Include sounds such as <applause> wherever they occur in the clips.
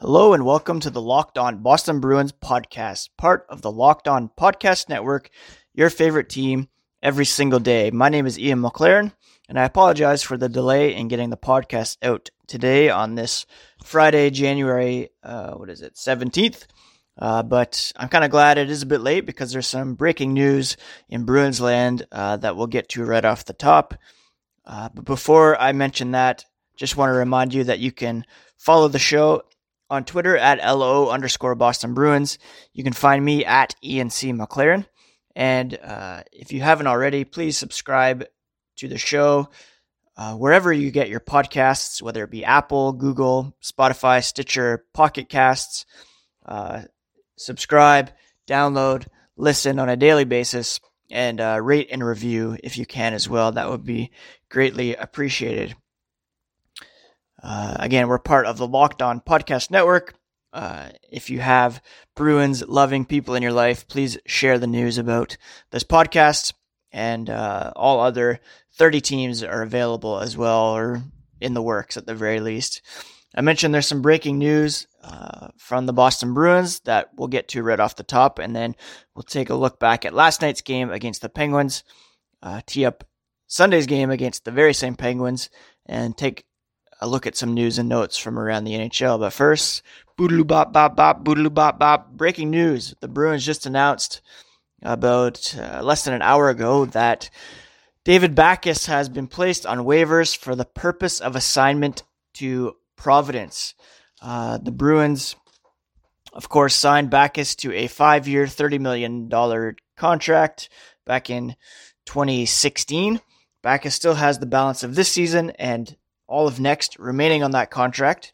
Hello and welcome to the Locked On Boston Bruins podcast, part of the Locked On Podcast Network, your favorite team every single day. My name is Ian McLaren, and I apologize for the delay in getting the podcast out today on this Friday, January, uh, what is it, 17th. Uh, but I'm kind of glad it is a bit late because there's some breaking news in Bruins land uh, that we'll get to right off the top. Uh, but before I mention that, just want to remind you that you can follow the show on Twitter at LO underscore Boston Bruins. You can find me at ENC McLaren. And uh, if you haven't already, please subscribe to the show uh, wherever you get your podcasts, whether it be Apple, Google, Spotify, Stitcher, Pocket Casts. Uh, subscribe, download, listen on a daily basis, and uh, rate and review if you can as well. That would be greatly appreciated. Uh, again, we're part of the Locked On Podcast Network. Uh, if you have Bruins loving people in your life, please share the news about this podcast and uh, all other 30 teams are available as well or in the works at the very least. I mentioned there's some breaking news uh, from the Boston Bruins that we'll get to right off the top, and then we'll take a look back at last night's game against the Penguins, uh, tee up Sunday's game against the very same Penguins, and take a look at some news and notes from around the NHL. But first, boodaloo bop bop bop, boodaloo bop bop. Breaking news: the Bruins just announced about uh, less than an hour ago that David Backes has been placed on waivers for the purpose of assignment to Providence. Uh, the Bruins, of course, signed Backes to a five-year, thirty million dollar contract back in 2016. Backes still has the balance of this season and all of next remaining on that contract.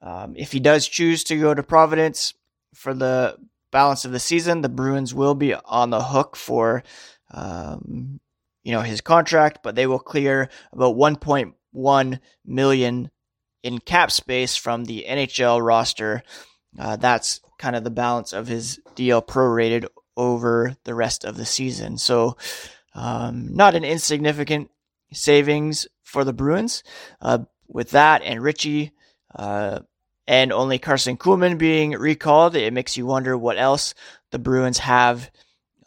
Um, if he does choose to go to Providence for the balance of the season, the Bruins will be on the hook for, um, you know, his contract, but they will clear about 1.1 million in cap space from the NHL roster. Uh, that's kind of the balance of his deal prorated over the rest of the season. So, um, not an insignificant savings for the Bruins. Uh, with that and Ritchie uh, and only Carson Kuhlman being recalled, it makes you wonder what else the Bruins have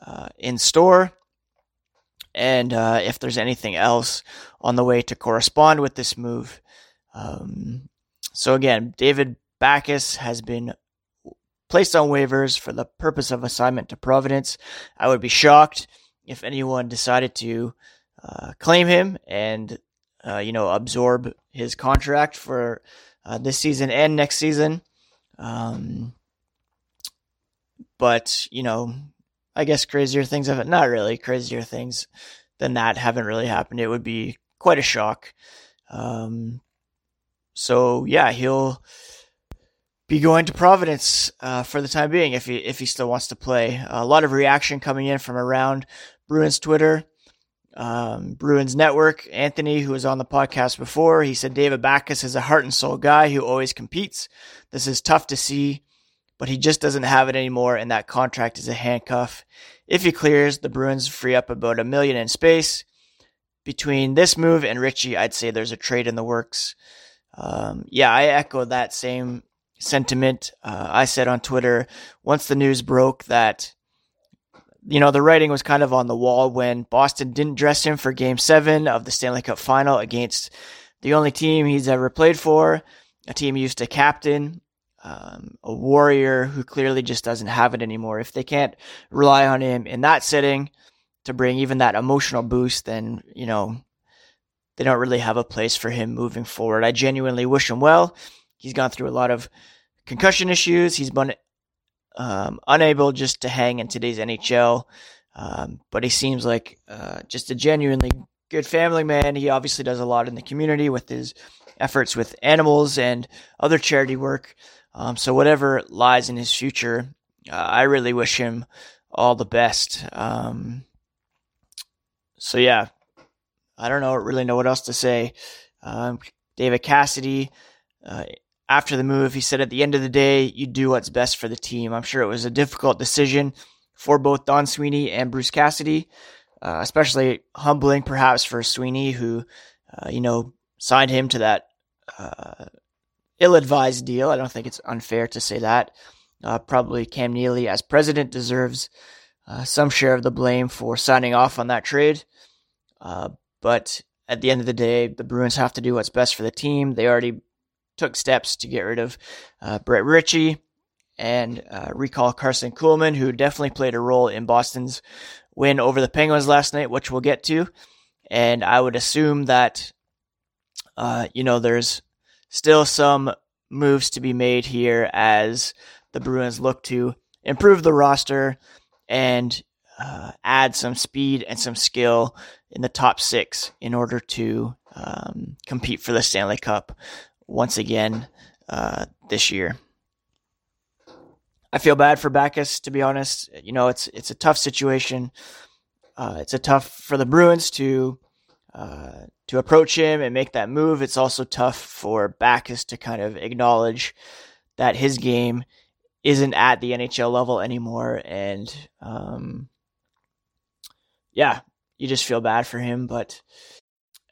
uh, in store and uh, if there's anything else on the way to correspond with this move. Um, so again, David Backes has been placed on waivers for the purpose of assignment to Providence. I would be shocked if anyone decided to uh, claim him and uh, you know absorb his contract for uh, this season and next season. Um, but you know, I guess crazier things have not really crazier things than that haven't really happened. It would be quite a shock. Um, so yeah, he'll be going to Providence uh, for the time being if he if he still wants to play. A lot of reaction coming in from around Bruins Twitter um, Bruins Network. Anthony, who was on the podcast before, he said David Backes is a heart and soul guy who always competes. This is tough to see, but he just doesn't have it anymore, and that contract is a handcuff. If he clears, the Bruins free up about a million in space. Between this move and Ritchie, I'd say there's a trade in the works. Um, yeah, I echo that same sentiment. Uh, I said on Twitter once the news broke that you know, the writing was kind of on the wall when Boston didn't dress him for game seven of the Stanley Cup final against the only team he's ever played for, a team he used to captain, um, a warrior who clearly just doesn't have it anymore. If they can't rely on him in that setting to bring even that emotional boost, then, you know, they don't really have a place for him moving forward. I genuinely wish him well. He's gone through a lot of concussion issues. He's been um, unable just to hang in today's NHL. Um, but he seems like uh, just a genuinely good family man. He obviously does a lot in the community with his efforts with animals and other charity work. Um, so whatever lies in his future, uh, I really wish him all the best. Um, so yeah, I don't know really know what else to say. Um, David Cassidy, uh, after the move, he said, at the end of the day, you do what's best for the team. I'm sure it was a difficult decision for both Don Sweeney and Bruce Cassidy, uh, especially humbling perhaps for Sweeney, who, uh, you know, signed him to that uh, ill-advised deal. I don't think it's unfair to say that. Uh, probably Cam Neely, as president, deserves uh, some share of the blame for signing off on that trade. Uh, but at the end of the day, the Bruins have to do what's best for the team. They already took steps to get rid of uh, Brett Ritchie and uh, recall Carson Kuhlman, who definitely played a role in Boston's win over the Penguins last night, which we'll get to. And I would assume that, uh, you know, there's still some moves to be made here as the Bruins look to improve the roster and uh, add some speed and some skill in the top six in order to um, compete for the Stanley Cup once again uh, this year. I feel bad for Backes, to be honest. You know, it's it's a tough situation. Uh, it's a tough for the Bruins to uh, to approach him and make that move. It's also tough for Backes to kind of acknowledge that his game isn't at the NHL level anymore, and um, yeah, you just feel bad for him. But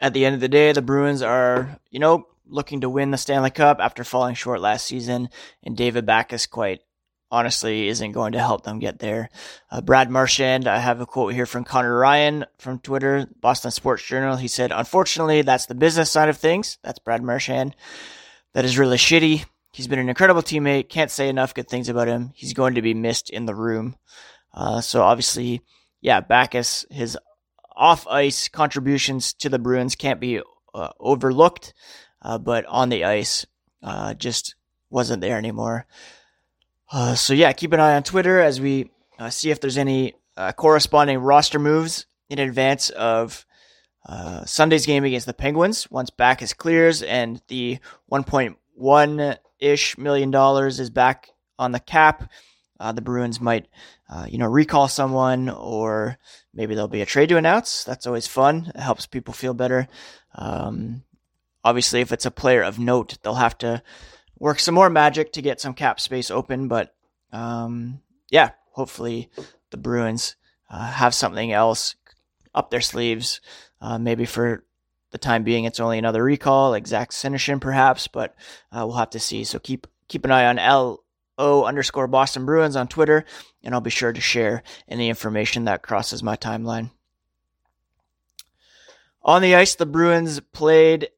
at the end of the day, the Bruins are, you know, looking to win the Stanley Cup after falling short last season, and David Backes quite honestly isn't going to help them get there. Uh, Brad Marchand, I have a quote here from Conor Ryan from Twitter, Boston Sports Journal. He said, Unfortunately, that's the business side of things. That's Brad Marchand. That is really shitty. He's been an incredible teammate. Can't say enough good things about him. He's going to be missed in the room. Uh, so obviously, yeah, Backes, his off ice contributions to the Bruins can't be uh, overlooked, uh, but on the ice, uh, just wasn't there anymore. Uh, so yeah, keep an eye on Twitter as we uh, see if there's any uh, corresponding roster moves in advance of uh, Sunday's game against the Penguins. Once Backes clears and the 1.1 ish million dollars is back on the cap, uh, the Bruins might, uh, you know, recall someone or maybe there'll be a trade to announce. That's always fun. It helps people feel better. Um, obviously, if it's a player of note, they'll have to work some more magic to get some cap space open. But um, yeah, hopefully the Bruins uh, have something else up their sleeves. Uh, maybe for the time being, it's only another recall, like Zach Senyshyn perhaps, but uh, we'll have to see. So keep keep an eye on L O underscore Boston Bruins on Twitter, and I'll be sure to share any information that crosses my timeline. On the ice, the Bruins played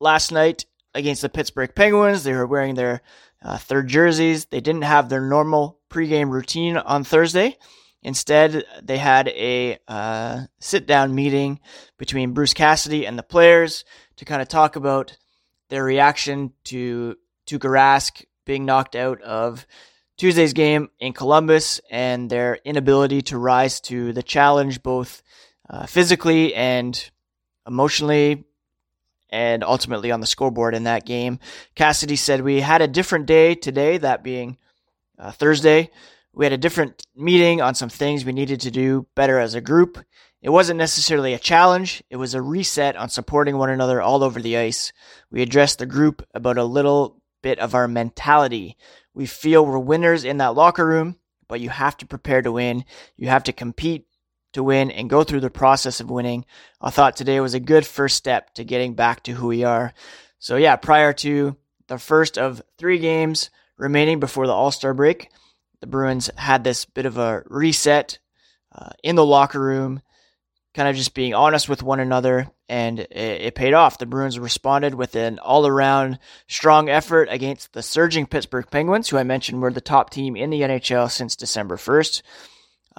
last night against the Pittsburgh Penguins. They were wearing their uh, third jerseys. They didn't have their normal pregame routine on Thursday. Instead, they had a uh, sit down meeting between Bruce Cassidy and the players to kind of talk about their reaction to Tuukka Rask being knocked out of Tuesday's game in Columbus and their inability to rise to the challenge both uh, physically and emotionally and ultimately on the scoreboard in that game. Cassidy said, We had a different day today, that being uh, Thursday. We had a different meeting on some things we needed to do better as a group. It wasn't necessarily a challenge, it was a reset on supporting one another all over the ice. We addressed the group about a little bit of our mentality. We feel we're winners in that locker room, but you have to prepare to win. You have to compete to win and go through the process of winning. I thought today was a good first step to getting back to who we are. So, yeah, prior to the first of three games remaining before the All Star break, the Bruins had this bit of a reset uh, in the locker room, kind of just being honest with one another, and it, it paid off. The Bruins responded with an all around strong effort against the surging Pittsburgh Penguins, who I mentioned were the top team in the NHL since December 1st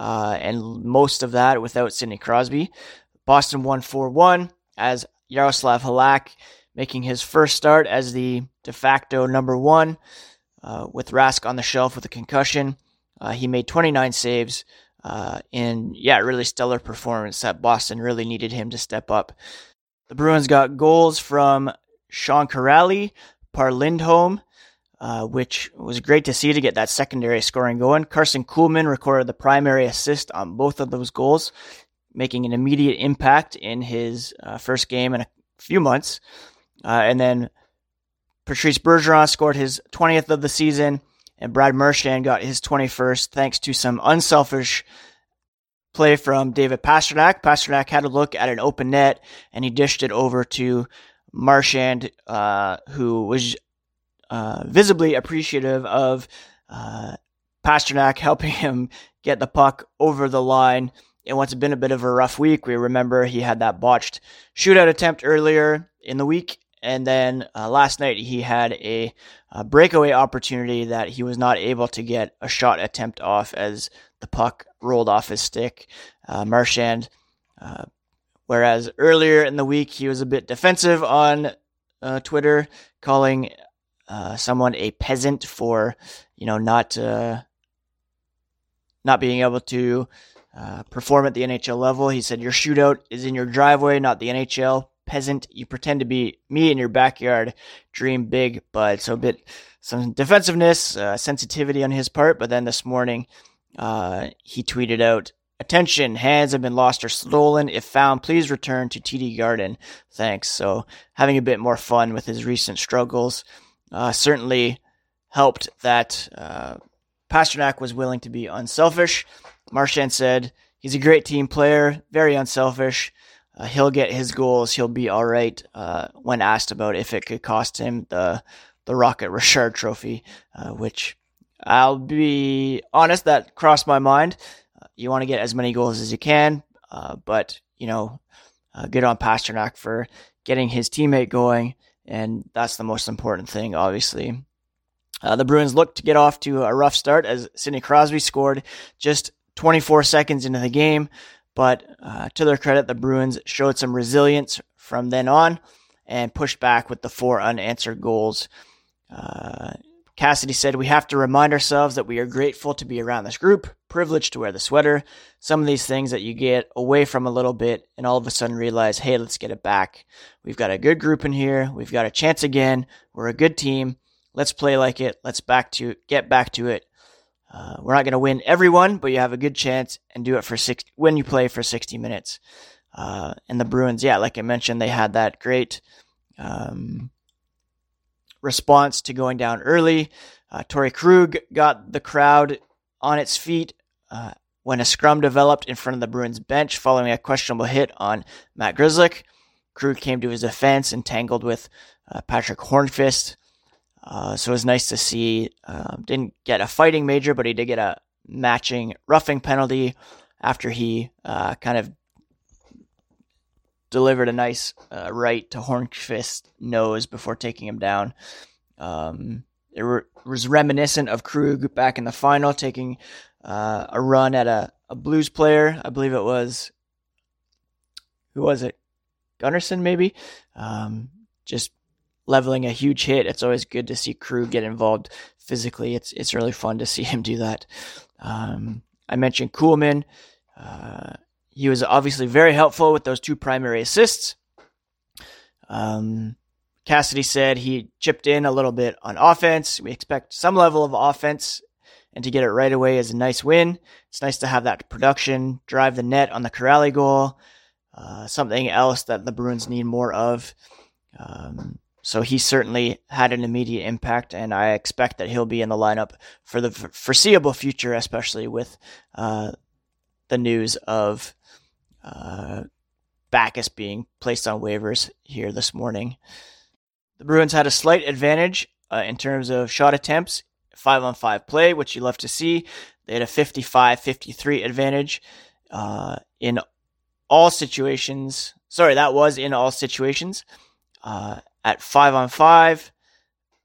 uh, and most of that without Sidney Crosby. Boston won 4 1 as Yaroslav Halak making his first start as the de facto number one uh, with Rask on the shelf with a concussion. Uh, he made 29 saves uh, in, yeah, really stellar performance that Boston really needed him to step up. The Bruins got goals from Sean Kuraly, Par Lindholm, uh, which was great to see to get that secondary scoring going. Carson Kuhlman recorded the primary assist on both of those goals, making an immediate impact in his uh, first game in a few months. Uh, and then Patrice Bergeron scored his 20th of the season, and Brad Marchand got his 21st thanks to some unselfish play from David Pastrnak. Pastrnak had a look at an open net, and he dished it over to Marchand, uh, who was uh, visibly appreciative of uh, Pastrnak helping him get the puck over the line in what's been a bit of a rough week. We remember he had that botched shootout attempt earlier in the week. And then uh, last night he had a, a, breakaway opportunity that he was not able to get a shot attempt off as the puck rolled off his stick. Uh, Marchand, uh, whereas earlier in the week he was a bit defensive on uh, Twitter, calling uh, someone a peasant for you know not uh, not being able to uh, perform at the NHL level. He said, Your shootout is in your driveway, not the NHL. Peasant, you pretend to be me in your backyard. Dream big, but so a bit some defensiveness, uh, sensitivity on his part. But then this morning, uh, he tweeted out, Attention, hands have been lost or stolen. If found, please return to TD Garden. Thanks. So, having a bit more fun with his recent struggles uh, certainly helped that uh, Pastrnak was willing to be unselfish. Marchand said he's a great team player, very unselfish. Uh, he'll get his goals. He'll be all right. Uh, when asked about if it could cost him the the Rocket Richard Trophy, uh, which I'll be honest, that crossed my mind. Uh, you want to get as many goals as you can, uh, but you know, good on Pastrnak for getting his teammate going, and that's the most important thing, obviously. Uh, the Bruins looked to get off to a rough start as Sidney Crosby scored just 24 seconds into the game. But uh, to their credit, the Bruins showed some resilience from then on and pushed back with the four unanswered goals. Uh, Cassidy said, We have to remind ourselves that we are grateful to be around this group, privileged to wear the sweater. Some of these things that you get away from a little bit and all of a sudden realize, hey, let's get it back. We've got a good group in here. We've got a chance again. We're a good team. Let's play like it. Let's back to get back to it. Uh, we're not going to win everyone, but you have a good chance and do it for six when you play for 60 minutes. Uh, and the Bruins, yeah, like I mentioned, they had that great um, response to going down early. Uh, Torey Krug got the crowd on its feet uh, when a scrum developed in front of the Bruins bench following a questionable hit on Matt Grzelcyk. Krug came to his defense and tangled with uh, Patric Hornqvist. Uh, so it was nice to see. Uh, didn't get a fighting major, but he did get a matching roughing penalty after he uh, kind of delivered a nice uh, right to Hornqvist's nose before taking him down. Um, it re- was reminiscent of Krug back in the final, taking uh, a run at a, a Blues player. I believe it was who was it? Gunnarsson, maybe. Um, just leveling a huge hit. It's always good to see Krug get involved physically. It's it's really fun to see him do that. Um, I mentioned Kuhlman. Uh, he was obviously very helpful with those two primary assists. Um, Cassidy said he chipped in a little bit on offense. We expect some level of offense, and to get it right away is a nice win. It's nice to have that production, drive the net on the Kuraly goal. Uh, something else that the Bruins need more of. Um, so he certainly had an immediate impact, and I expect that he'll be in the lineup for the foreseeable future, especially with uh, the news of Backes being placed on waivers here this morning. The Bruins had a slight advantage uh, in terms of shot attempts, five on five play, which you love to see. They had a 55 53 advantage uh, in all situations. Sorry, that was in all situations. Uh, at five on five,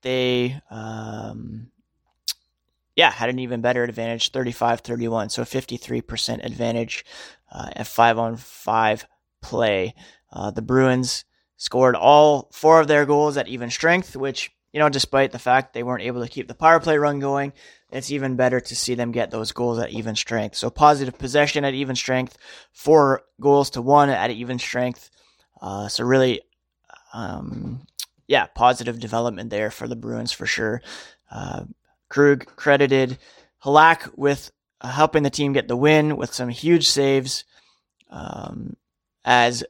they, um, yeah, had an even better advantage, 35 31. So 53% advantage uh, at five on five play. Uh, the Bruins scored all four of their goals at even strength, which, you know, despite the fact they weren't able to keep the power play run going, it's even better to see them get those goals at even strength. So positive possession at even strength, four goals to one at even strength. Uh, so really, um, yeah, positive development there for the Bruins for sure. Uh, Krug credited Halak with helping the team get the win with some huge saves um, as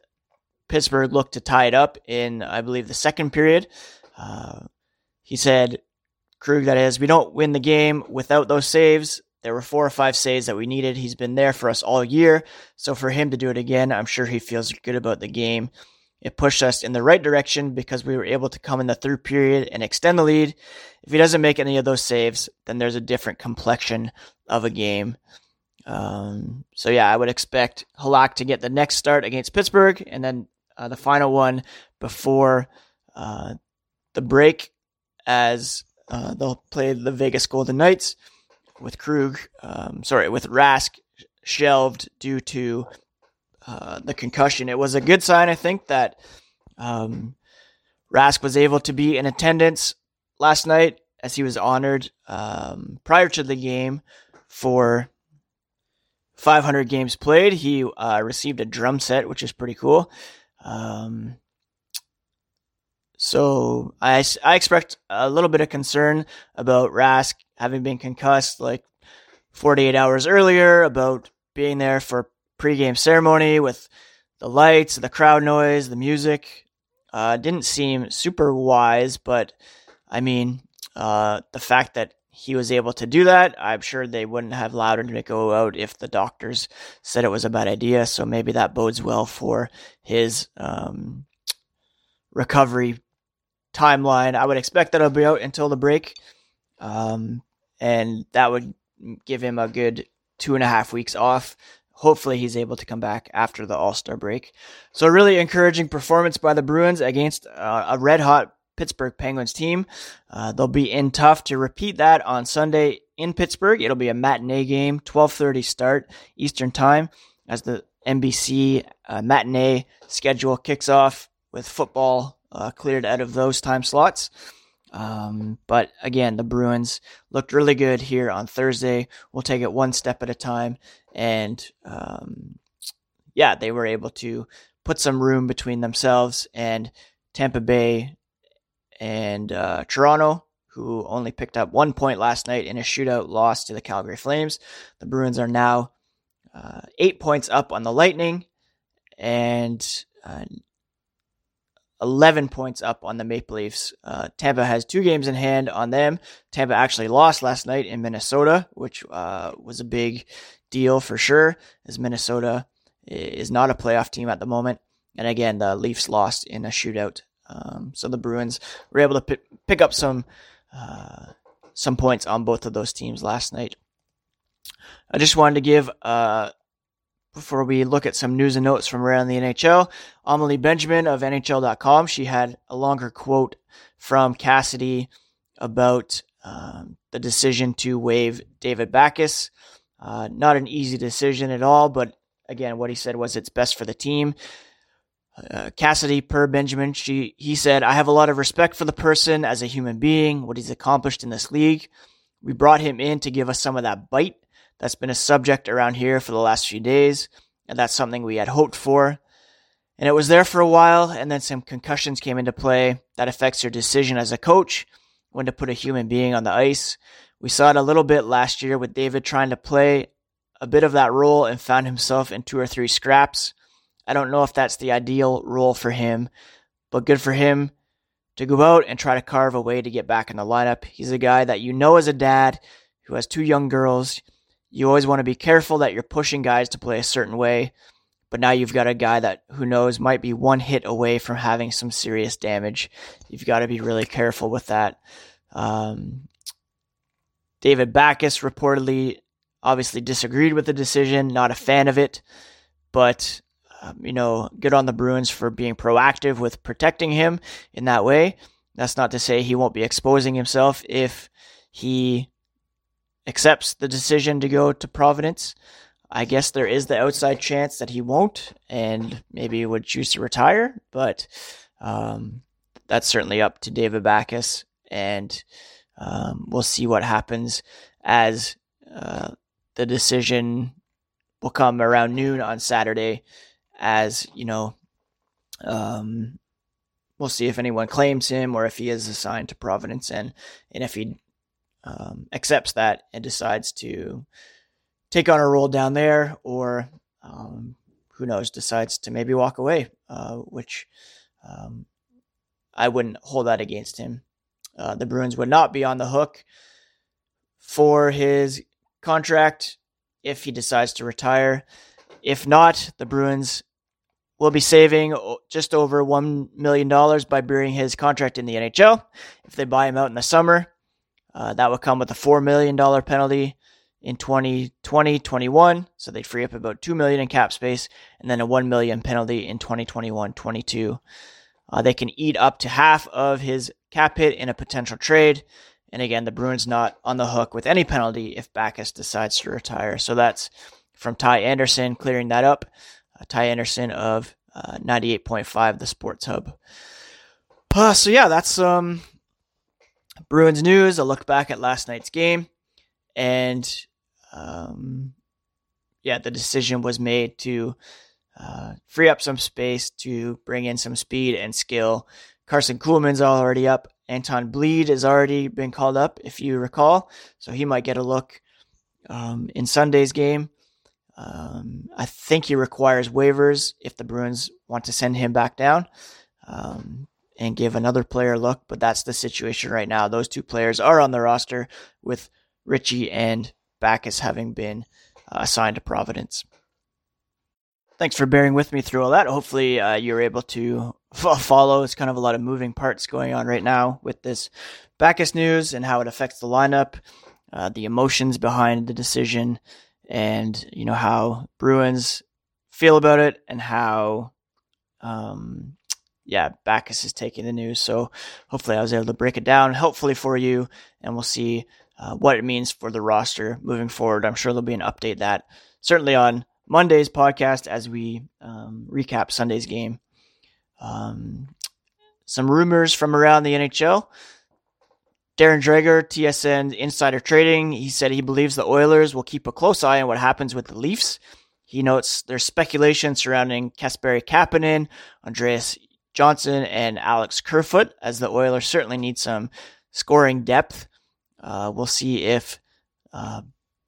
Pittsburgh looked to tie it up in, I believe, the second period. Uh, he said, Krug, that is, we don't win the game without those saves. There were four or five saves that we needed. He's been there for us all year. So for him to do it again, I'm sure he feels good about the game. it pushed us in the right direction because we were able to come in the third period and extend the lead. If he doesn't make any of those saves, then there's a different complexion of a game. Um, so yeah, I would expect Halak to get the next start against Pittsburgh, and then uh, the final one before uh, the break, as uh, they'll play the Vegas Golden Knights with Krug. Um, sorry, with Rask shelved due to uh, the concussion. It was a good sign, I think, that um, Rask was able to be in attendance last night as he was honored um, prior to the game for 500 games played. He uh, received a drum set, which is pretty cool. Um, so I, I expect a little bit of concern about Rask having been concussed like 48 hours earlier, about being there for pregame ceremony with the lights, the crowd noise, the music. Uh, didn't seem super wise, but I mean, uh, the fact that he was able to do that. I'm sure they wouldn't have allowed him to go out if the doctors said it was a bad idea. So maybe that bodes well for his um, recovery timeline. I would expect that he'll be out until the break, um, and that would give him a good two and a half weeks off. Hopefully, he's able to come back after the All Star break. So, really encouraging performance by the Bruins against uh, a red hot Pittsburgh Penguins team. Uh, they'll be in tough to repeat that on Sunday in Pittsburgh. It'll be a matinee game, 12:30 start Eastern Time, as the NBC uh, matinee schedule kicks off with football uh, cleared out of those time slots. Um, but again, the Bruins looked really good here on Thursday. We'll take it one step at a time, and um, yeah, they were able to put some room between themselves and Tampa Bay and uh, Toronto, who only picked up one point last night in a shootout loss to the Calgary Flames. The Bruins are now uh, eight points up on the Lightning and uh, 11 points up on the Maple Leafs. Uh, Tampa has two games in hand on them. Tampa actually lost last night in Minnesota, which uh, was a big deal for sure, as Minnesota is not a playoff team at the moment. And again, the Leafs lost in a shootout um, so the Bruins were able to p- pick up some uh, some points on both of those teams last night. I just wanted to give uh, before we look at some news and notes from around the NHL. Amalie Benjamin of NHL.com she had a longer quote from Cassidy about um, the decision to waive David Backes. Uh, not an easy decision at all, but again, what he said was it's best for the team. Uh, Cassidy per Benjamin, she he said, "I have a lot of respect for the person as a human being, what he's accomplished in this league. We brought him in to give us some of that bite that's been a subject around here for the last few days, and that's something we had hoped for. And it was there for a while, and then some concussions came into play that affects your decision as a coach when to put a human being on the ice. We saw it a little bit last year with David trying to play a bit of that role and found himself in two or three scraps." I don't know if that's the ideal role for him, but good for him to go out and try to carve a way to get back in the lineup. He's a guy that you know as a dad who has two young girls. You always want to be careful that you're pushing guys to play a certain way, but now you've got a guy that who knows might be one hit away from having some serious damage. You've got to be really careful with that. Um, David Backes reportedly obviously disagreed with the decision, not a fan of it, but um, you know, good on the Bruins for being proactive with protecting him in that way. That's not to say he won't be exposing himself if he accepts the decision to go to Providence. I guess there is the outside chance that he won't and maybe would choose to retire, but um, that's certainly up to David Backes, and um, we'll see what happens as uh, the decision will come around noon on Saturday as you know, um, we'll see if anyone claims him or if he is assigned to Providence, and and if he um, accepts that and decides to take on a role down there, or um, who knows, decides to maybe walk away, uh, which um, I wouldn't hold that against him. Uh, the Bruins would not be on the hook for his contract if he decides to retire. If not, the Bruins will be saving just over $1 million by burying his contract in the NHL. If they buy him out in the summer, uh, that would come with a $4 million penalty in 2020 21 so they'd free up about 2 million in cap space and then a 1 million penalty in 2021 22 uh, they can eat up to half of his cap hit in a potential trade. And again the bruins not on the hook with any penalty if Backes decides to retire. So that's from ty anderson clearing that up uh, Ty Anderson of uh, 98.5, the Sports Hub. Uh, so, yeah, that's um, Bruins news. A look back at last night's game. And, um, yeah, the decision was made to uh, free up some space to bring in some speed and skill. Carson Kuhlman's already up. Anton Blidh has already been called up, if you recall. So he might get a look um, in Sunday's game. Um, I think he requires waivers if the Bruins want to send him back down um, and give another player a look. But that's the situation right now. Those two players are on the roster with Ritchie and Backes having been uh, assigned to Providence. Thanks for bearing with me through all that. Hopefully, uh, you're able to <laughs> f- follow. It's kind of a lot of moving parts going on right now with this Backes news and how it affects the lineup, uh, the emotions behind the decision, and you know how Bruins feel about it and how um yeah, Backes is taking the news. So hopefully I was able to break it down hopefully for you and we'll see uh, what it means for the roster moving forward. I'm sure there'll be an update that certainly on Monday's podcast as we um, recap Sunday's game. Um, some rumors from around the NHL. Darren Dreger, TSN Insider Trading, he said he believes the Oilers will keep a close eye on what happens with the Leafs. He notes there's speculation surrounding Kasperi Kapanen, Andreas Johnsson, and Alex Kerfoot, as the Oilers certainly need some scoring depth. Uh, we'll see if uh,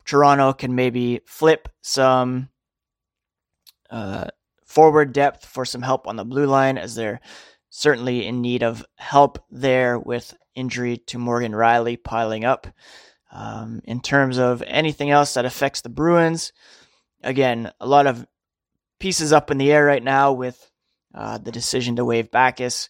Toronto can maybe flip some uh, forward depth for some help on the blue line, as they're certainly in need of help there with injury to Morgan Rielly piling up. Um, in terms of anything else that affects the Bruins, again, a lot of pieces up in the air right now with uh, the decision to waive Backes,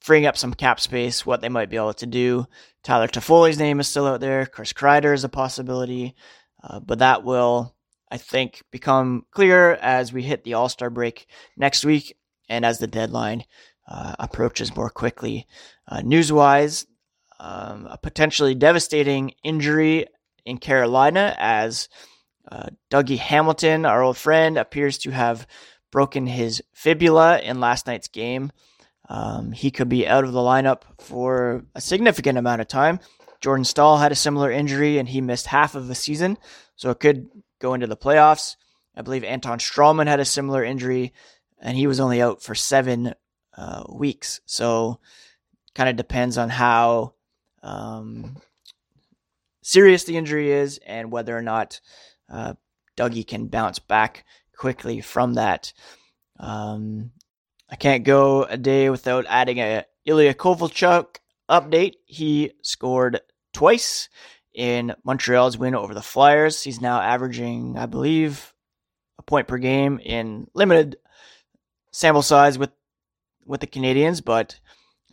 freeing up some cap space, what they might be able to do. Tyler Toffoli's name is still out there. Chris Kreider is a possibility, uh, but that will, I think, become clear as we hit the All Star break next week and as the deadline uh, approaches more quickly. Uh, news wise, um, a potentially devastating injury in Carolina as uh, Dougie Hamilton, our old friend, appears to have broken his fibula in last night's game. Um, he could be out of the lineup for a significant amount of time. Jordan Staal had a similar injury and he missed half of the season, so it could go into the playoffs. I believe Anton Stralman had a similar injury and he was only out for seven uh, weeks. So, kind of depends on how um, serious the injury is and whether or not uh, Dougie can bounce back quickly from that. Um, I can't go a day without adding a Ilya Kovalchuk update. He scored twice in Montreal's win over the Flyers. He's now averaging, I believe, a point per game in limited sample size with with the Canadiens, but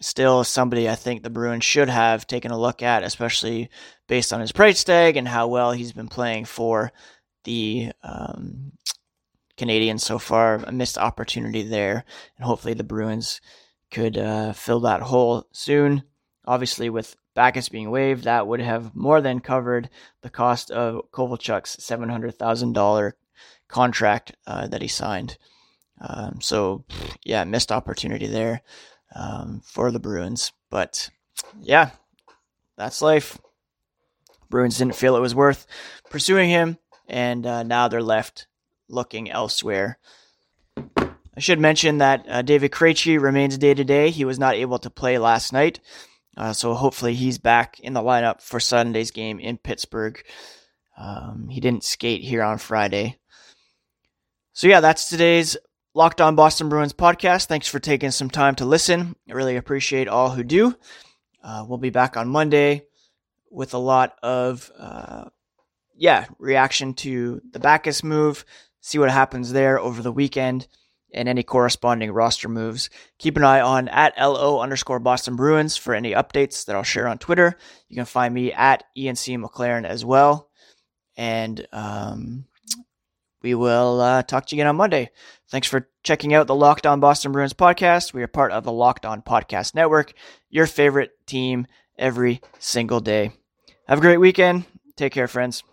still somebody I think the Bruins should have taken a look at, especially based on his price tag and how well he's been playing for the um, Canadiens so far. A missed opportunity there, and hopefully the Bruins could uh, fill that hole soon. Obviously, with Backes being waived, that would have more than covered the cost of Kovalchuk's $700,000 contract uh, that he signed. Um, so, yeah, missed opportunity there um, for the Bruins. But yeah, that's life. Bruins didn't feel it was worth pursuing him, and uh, now they're left looking elsewhere. I should mention that uh, David Krejci remains day to day. He was not able to play last night, uh, so hopefully he's back in the lineup for Sunday's game in Pittsburgh. Um, he didn't skate here on Friday. So yeah, that's today's Locked On Boston Bruins podcast. Thanks for taking some time to listen. I really appreciate all who do. Uh, we'll be back on Monday with a lot of, uh, yeah, reaction to the Backes move, see what happens there over the weekend, and any corresponding roster moves. Keep an eye on at LO underscore Boston Bruins for any updates that I'll share on Twitter. You can find me at ENC McLaren as well. And um, we will uh, talk to you again on Monday. Thanks for checking out the Locked On Boston Bruins podcast. We are part of the Locked On Podcast Network, your favorite team every single day. Have a great weekend. Take care, friends.